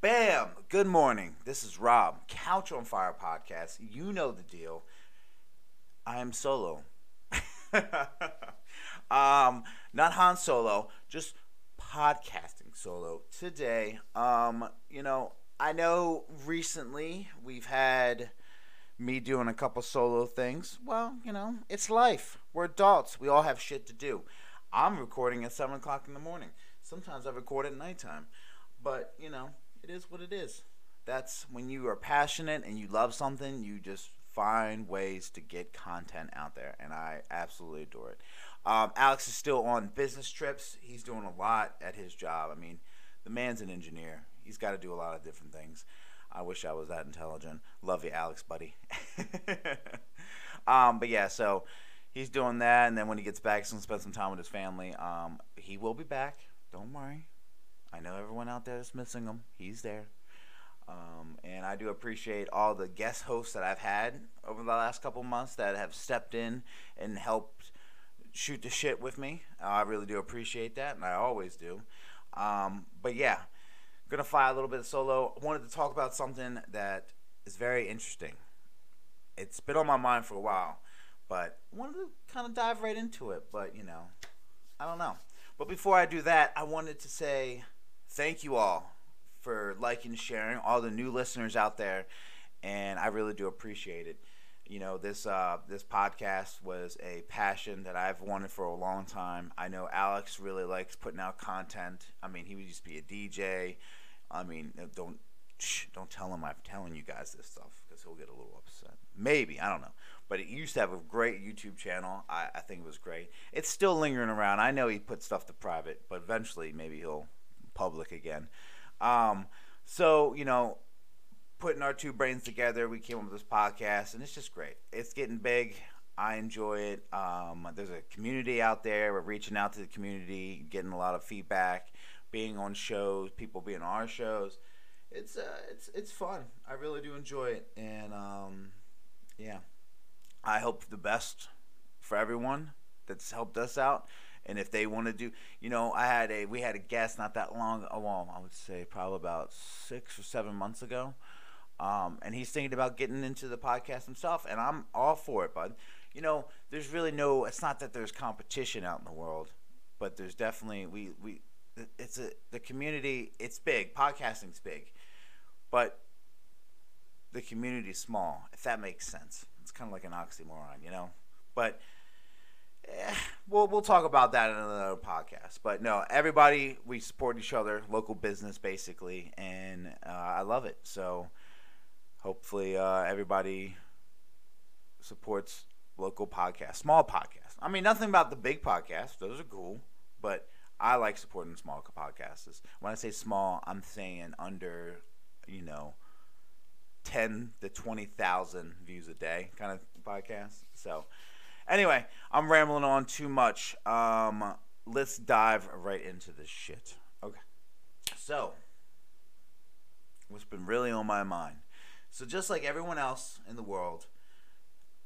Bam! Good morning. This is Rob, Couch on Fire podcast. You know the deal. I am solo. um, not Han Solo, just podcasting solo today. Um, you know, I know recently we've had me doing a couple solo things. Well, you know, it's life. We're adults. We all have shit to do. I'm recording at seven o'clock in the morning. Sometimes I record at nighttime. But, you know, it is what it is. That's when you are passionate and you love something, you just find ways to get content out there, and I absolutely adore it. Um, Alex is still on business trips. He's doing a lot at his job. I mean, the man's an engineer. He's got to do a lot of different things. I wish I was that intelligent. Love you, Alex, buddy. um, but yeah, so he's doing that, and then when he gets back, he's gonna spend some time with his family. Um, he will be back. Don't worry. I know everyone out there is missing him. He's there. Um, and I do appreciate all the guest hosts that I've had over the last couple months that have stepped in and helped shoot the shit with me. Uh, I really do appreciate that, and I always do. Um, but yeah, gonna fly a little bit solo. I wanted to talk about something that is very interesting. It's been on my mind for a while, but wanted to kind of dive right into it. But you know, I don't know. But before I do that, I wanted to say thank you all for liking, sharing, all the new listeners out there, and I really do appreciate it. You know, this uh, this podcast was a passion that I've wanted for a long time. I know Alex really likes putting out content. I mean, he used to be a DJ. I mean, don't shh, don't tell him I'm telling you guys this stuff because he'll get a little upset. Maybe I don't know, but he used to have a great YouTube channel. I, I think it was great. It's still lingering around. I know he put stuff to private, but eventually maybe he'll public again. Um, so you know, putting our two brains together, we came up with this podcast, and it's just great. It's getting big. I enjoy it. Um, there's a community out there. We're reaching out to the community, getting a lot of feedback, being on shows, people being on our shows. It's uh, it's it's fun. I really do enjoy it, and um, yeah, I hope the best for everyone that's helped us out. And if they want to do, you know, I had a we had a guest not that long. Oh, well, I would say probably about six or seven months ago. Um, and he's thinking about getting into the podcast himself, and I'm all for it, bud. You know, there's really no. It's not that there's competition out in the world, but there's definitely we we. It's a the community. It's big. Podcasting's big, but the community's small. If that makes sense, it's kind of like an oxymoron, you know. But we'll we'll talk about that in another podcast. But no, everybody we support each other, local business basically, and uh, I love it. So hopefully uh, everybody supports local podcasts, small podcasts. I mean, nothing about the big podcasts; those are cool, but I like supporting small podcasts. When I say small, I'm saying under, you know, ten to twenty thousand views a day kind of podcast. So, anyway, I'm rambling on too much. Um, let's dive right into this shit. Okay, so what's been really on my mind so just like everyone else in the world,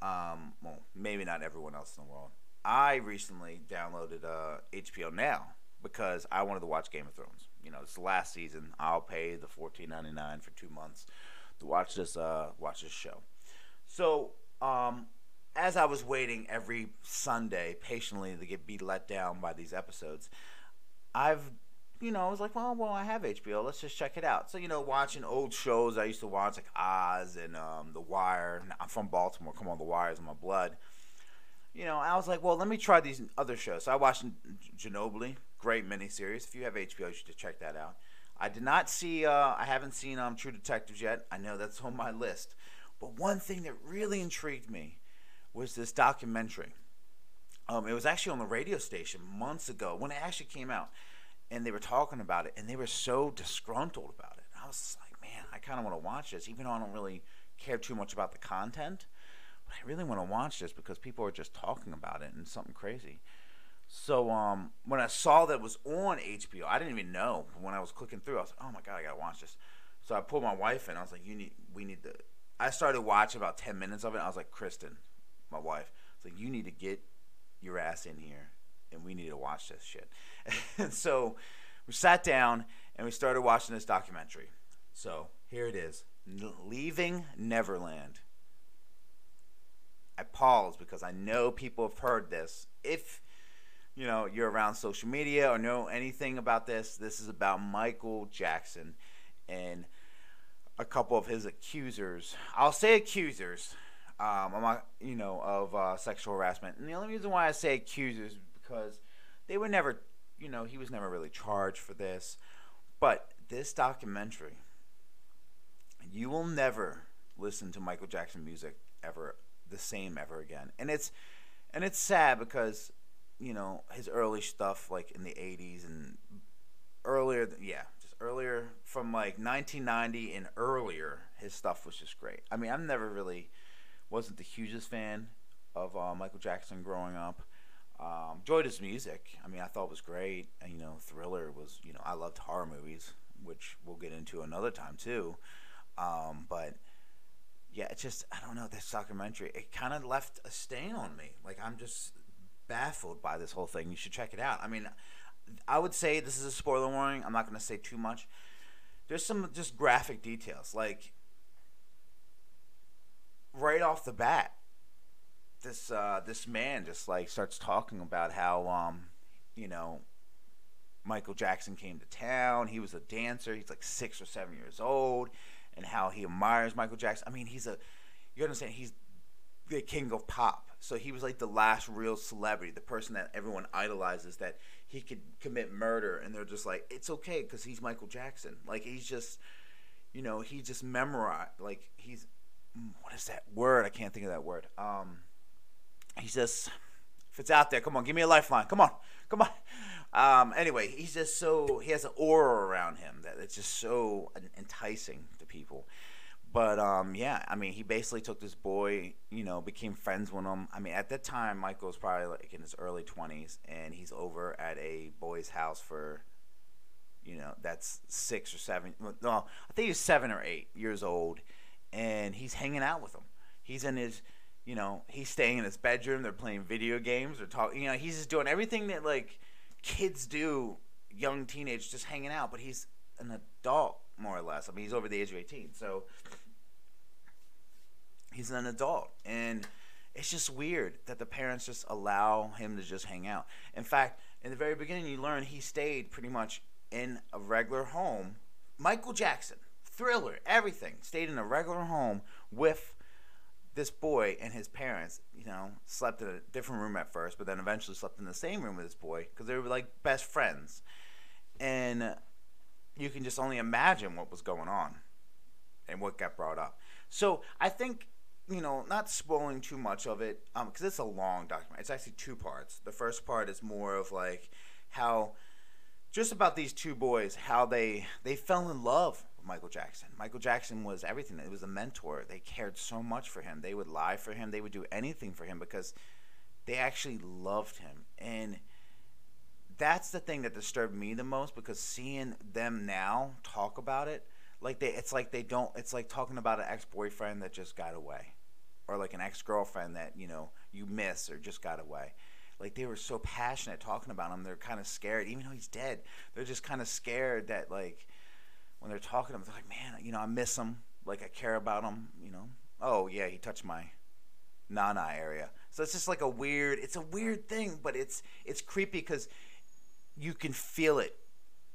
um, well, maybe not everyone else in the world, I recently downloaded uh, HBO Now because I wanted to watch Game of Thrones. You know, it's the last season. I'll pay the fourteen ninety nine for two months to watch this uh, watch this show. So um, as I was waiting every Sunday patiently to get be let down by these episodes, I've you know, I was like, well, well, I have HBO. Let's just check it out. So, you know, watching old shows I used to watch, like Oz and um, The Wire. I'm from Baltimore. Come on, The Wire is in my blood. You know, I was like, well, let me try these other shows. So I watched Chernobyl, great miniseries. If you have HBO, you should check that out. I did not see, uh, I haven't seen um, True Detectives yet. I know that's on my list. But one thing that really intrigued me was this documentary. Um, it was actually on the radio station months ago when it actually came out and they were talking about it, and they were so disgruntled about it. I was like, man, I kind of want to watch this, even though I don't really care too much about the content. But I really want to watch this because people are just talking about it and something crazy. So um, when I saw that it was on HBO, I didn't even know. When I was clicking through, I was like, oh my god, I gotta watch this. So I pulled my wife in. I was like, you need, we need to. I started watching about ten minutes of it. I was like, Kristen, my wife, like, you need to get your ass in here and we need to watch this shit. and so we sat down and we started watching this documentary. So here it is Leaving Neverland. I pause because I know people have heard this. If you know you're around social media or know anything about this, this is about Michael Jackson and a couple of his accusers. I'll say accusers. Um, I'm you know, of uh, sexual harassment, and the only reason why I say accusers is because they were never, you know, he was never really charged for this. But this documentary, you will never listen to Michael Jackson music ever the same ever again, and it's and it's sad because you know his early stuff like in the 80s and earlier yeah just earlier from like 1990 and earlier his stuff was just great. I mean i'm never really wasn't the hugest fan of uh, michael jackson growing up um, enjoyed his music i mean i thought it was great and you know thriller was you know i loved horror movies which we'll get into another time too um, but yeah it's just i don't know this documentary it kind of left a stain on me like i'm just baffled by this whole thing. You should check it out. I mean, I would say this is a spoiler warning. I'm not going to say too much. There's some just graphic details, like right off the bat, this uh, this man just like starts talking about how um, you know Michael Jackson came to town. He was a dancer. He's like six or seven years old, and how he admires Michael Jackson. I mean, he's a you understand? He's the king of pop. So he was like the last real celebrity, the person that everyone idolizes that he could commit murder, and they're just like, it's okay because he's Michael Jackson. Like he's just, you know, he just memorized. Like he's, what is that word? I can't think of that word. Um, he's just, if it's out there, come on, give me a lifeline. Come on, come on. Um, anyway, he's just so he has an aura around him that it's just so enticing to people. But um, yeah, I mean, he basically took this boy, you know, became friends with him. I mean, at that time, Michael was probably like in his early twenties, and he's over at a boy's house for, you know, that's six or seven. No, I think he's seven or eight years old, and he's hanging out with them. He's in his, you know, he's staying in his bedroom. They're playing video games. They're talking. You know, he's just doing everything that like kids do, young teenagers, just hanging out. But he's an adult more or less. I mean, he's over the age of eighteen, so he's an adult and it's just weird that the parents just allow him to just hang out in fact in the very beginning you learn he stayed pretty much in a regular home michael jackson thriller everything stayed in a regular home with this boy and his parents you know slept in a different room at first but then eventually slept in the same room with this boy because they were like best friends and you can just only imagine what was going on and what got brought up so i think you know, not spoiling too much of it, because um, it's a long document. It's actually two parts. The first part is more of like how, just about these two boys, how they they fell in love Michael Jackson. Michael Jackson was everything. It was a mentor. They cared so much for him. They would lie for him. They would do anything for him because they actually loved him. And that's the thing that disturbed me the most because seeing them now talk about it like they it's like they don't it's like talking about an ex-boyfriend that just got away or like an ex-girlfriend that you know you miss or just got away like they were so passionate talking about him they're kind of scared even though he's dead they're just kind of scared that like when they're talking to him they're like man you know i miss him. Like i care about him you know. Oh yeah he touched my nana area. So it's just like a weird it's a weird thing but it's it's creepy because you can feel it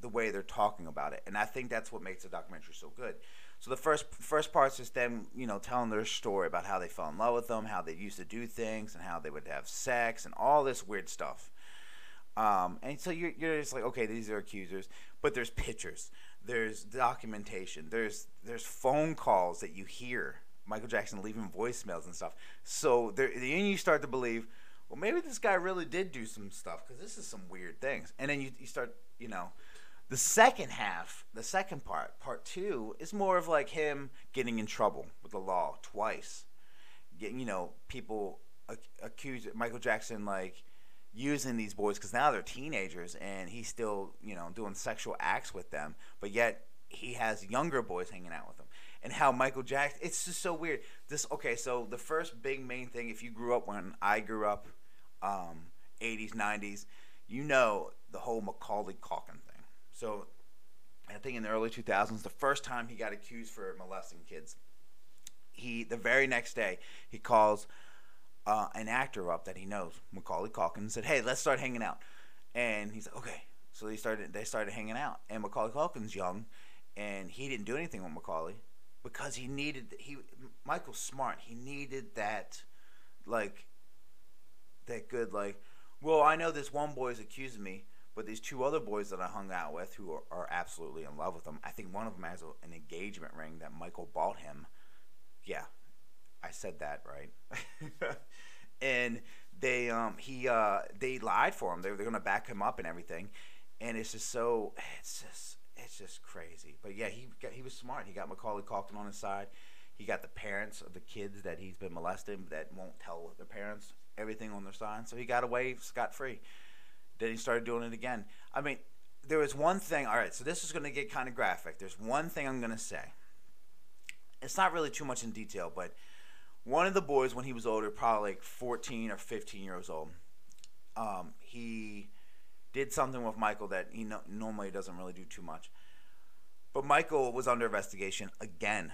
the way they're talking about it and i think that's what makes the documentary so good. So the first first part's just them, you know, telling their story about how they fell in love with them, how they used to do things, and how they would have sex, and all this weird stuff. Um, and so you're, you're just like, okay, these are accusers, but there's pictures, there's documentation, there's there's phone calls that you hear Michael Jackson leaving voicemails and stuff. So there, then you start to believe, well, maybe this guy really did do some stuff because this is some weird things. And then you, you start, you know, the second half, the second part, part two, is more of like him getting in trouble with the law twice. Getting, you know, people accuse Michael Jackson like using these boys because now they're teenagers and he's still, you know, doing sexual acts with them, but yet he has younger boys hanging out with him. And how Michael Jackson, it's just so weird. This okay, so the first big main thing, if you grew up when I grew up, um, 80s, 90s, you know the whole Macaulay Culkin thing so I think in the early 2000s, the first time he got accused for molesting kids. He the very next day he calls uh, an actor up that he knows, Macaulay Culkin, and said, "Hey, let's start hanging out." And he's like, "Okay." So they started they started hanging out, and Macaulay Culkin's young, and he didn't do anything with Macaulay because he needed he Michael's smart. He needed that like that good like well I know this one boy is accusing me, but these two other boys that I hung out with who are, are absolutely in love with him. I think one of them has a, an engagement ring that Michael bought him. Yeah, I said that right. and they um he uh they lied for him. They were gonna back him up and everything, and it's just so it's just it's just crazy. But yeah, he got, he was smart. He got Macaulay Culkin on his side. He got the parents of the kids that he's been molesting that won't tell their parents everything on their side. So he got away scot free. Then he started doing it again. I mean, there was one thing. All right, so this is going to get kind of graphic. There's one thing I'm going to say. It's not really too much in detail, but one of the boys, when he was older, probably like 14 or 15 years old, um, he did something with Michael that he no- normally doesn't really do too much. But Michael was under investigation again,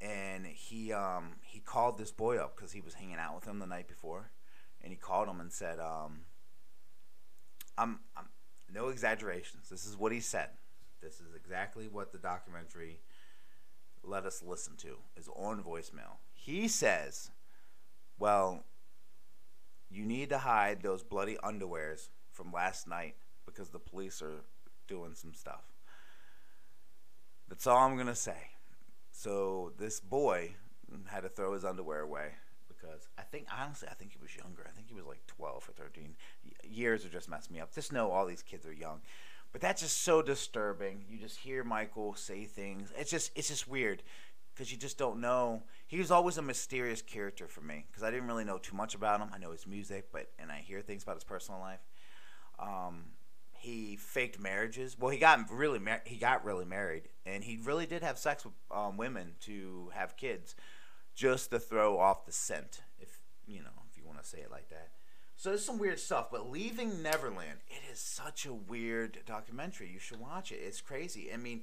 and he um, he called this boy up because he was hanging out with him the night before, and he called him and said, um, "I'm, I'm no exaggerations. This is what he said. This is exactly what the documentary let us listen to is on voicemail. He says, "Well, you need to hide those bloody underwears from last night because the police are doing some stuff. That's all I'm gonna say. So this boy had to throw his underwear away because I think honestly I think he was younger. I think he was like 12 or 13. Years are just messed me up. Just know all these kids are young. But that's just so disturbing. You just hear Michael say things. It's just it's just weird because you just don't know. He was always a mysterious character for me because I didn't really know too much about him. I know his music, but and I hear things about his personal life. Um, he faked marriages. Well, he got really mar- he got really married, and he really did have sex with um, women to have kids, just to throw off the scent, if you know, if you want to say it like that. So there's some weird stuff, but Leaving Neverland, it is such a weird documentary. You should watch it. It's crazy. I mean,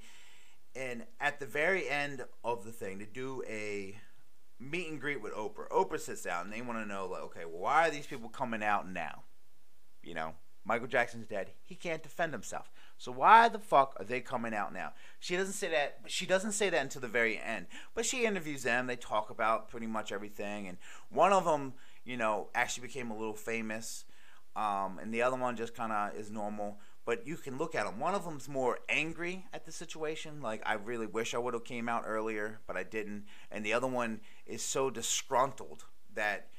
and at the very end of the thing, to do a meet and greet with Oprah. Oprah sits down and they want to know, like, okay, well, why are these people coming out now? You know, Michael Jackson's dead. He can't defend himself. So why the fuck are they coming out now? She doesn't say that. She doesn't say that until the very end. But she interviews them. They talk about pretty much everything. And one of them, you know, actually became a little famous. Um, and the other one just kind of is normal. But you can look at them. One of them's more angry at the situation. Like I really wish I would have came out earlier, but I didn't. And the other one is so disgruntled that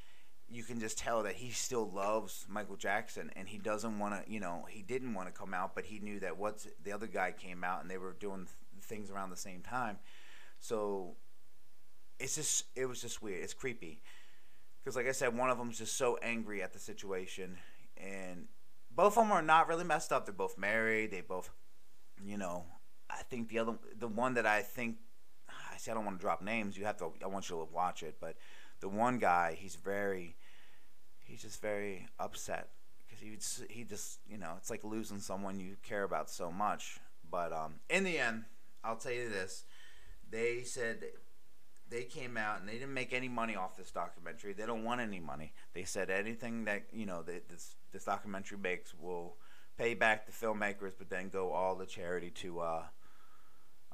you can just tell that he still loves Michael Jackson and he doesn't want to, you know, he didn't want to come out, but he knew that once the other guy came out and they were doing th- things around the same time. So it's just, it was just weird. It's creepy. Because, like I said, one of them's just so angry at the situation. And both of them are not really messed up. They're both married. They both, you know, I think the other, the one that I think, I say I don't want to drop names. You have to, I want you to watch it. But the one guy, he's very, he's just very upset because he he just you know it's like losing someone you care about so much. But um, in the end, I'll tell you this: they said they came out and they didn't make any money off this documentary. They don't want any money. They said anything that you know that this this documentary makes will pay back the filmmakers, but then go all the charity to uh,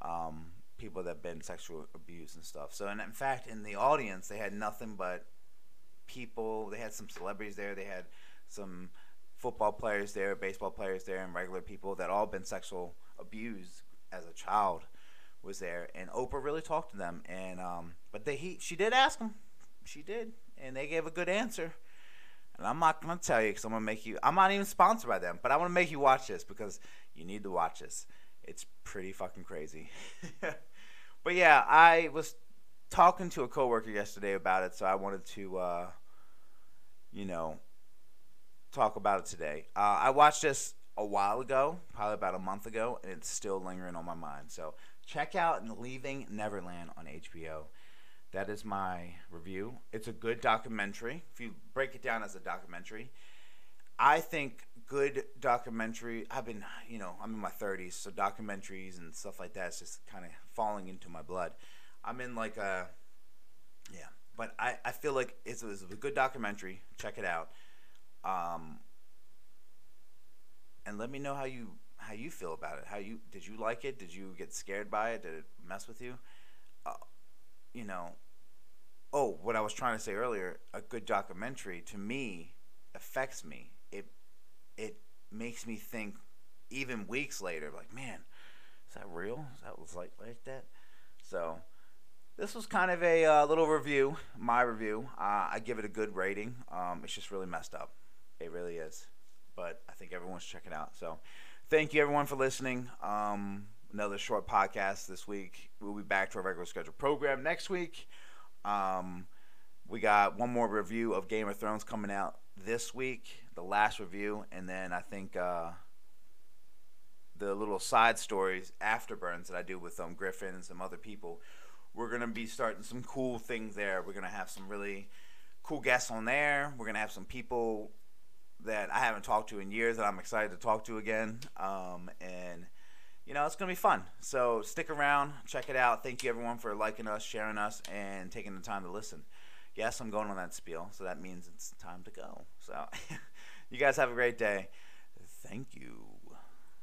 um, people that have been sexual abused and stuff. So, and in fact, in the audience, they had nothing but people. They had some celebrities there. They had some football players there, baseball players there, and regular people that all been sexual abused as a child was there. And Oprah really talked to them. And um, but they he she did ask them. She did, and they gave a good answer. And I'm not gonna tell you because I'm gonna make you. I'm not even sponsored by them, but I want to make you watch this because you need to watch this. It's pretty fucking crazy. but yeah, I was talking to a coworker yesterday about it, so I wanted to, uh, you know, talk about it today. Uh, I watched this a while ago, probably about a month ago, and it's still lingering on my mind. So check out Leaving Neverland on HBO. That is my review. It's a good documentary. If you break it down as a documentary, I think good documentary. I've been, you know, I'm in my 30s, so documentaries and stuff like that is just kind of falling into my blood. I'm in like a, yeah, but I, I feel like it's, it's a good documentary. Check it out. Um, and let me know how you how you feel about it. How you did you like it? Did you get scared by it? Did it mess with you? Uh, you know. Oh, what I was trying to say earlier, a good documentary to me affects me. It it makes me think even weeks later, like, man, is that real? Is that was like like that? So this was kind of a uh, little review, my review. Uh, I give it a good rating. Um, it's just really messed up. It really is. But I think everyone's checking out. So thank you everyone for listening. Um, another short podcast this week. We'll be back to our regular scheduled program next week. Um, we got one more review of Game of Thrones coming out this week, the last review, and then I think uh, the little side stories afterburns that I do with um, Griffin and some other people. We're gonna be starting some cool things there. We're gonna have some really cool guests on there. We're gonna have some people that I haven't talked to in years that I'm excited to talk to again. Um, and you know, it's gonna be fun. So stick around, check it out. Thank you everyone for liking us, sharing us, and taking the time to listen. Yes, I'm going on that spiel, so that means it's time to go. So you guys have a great day. Thank you.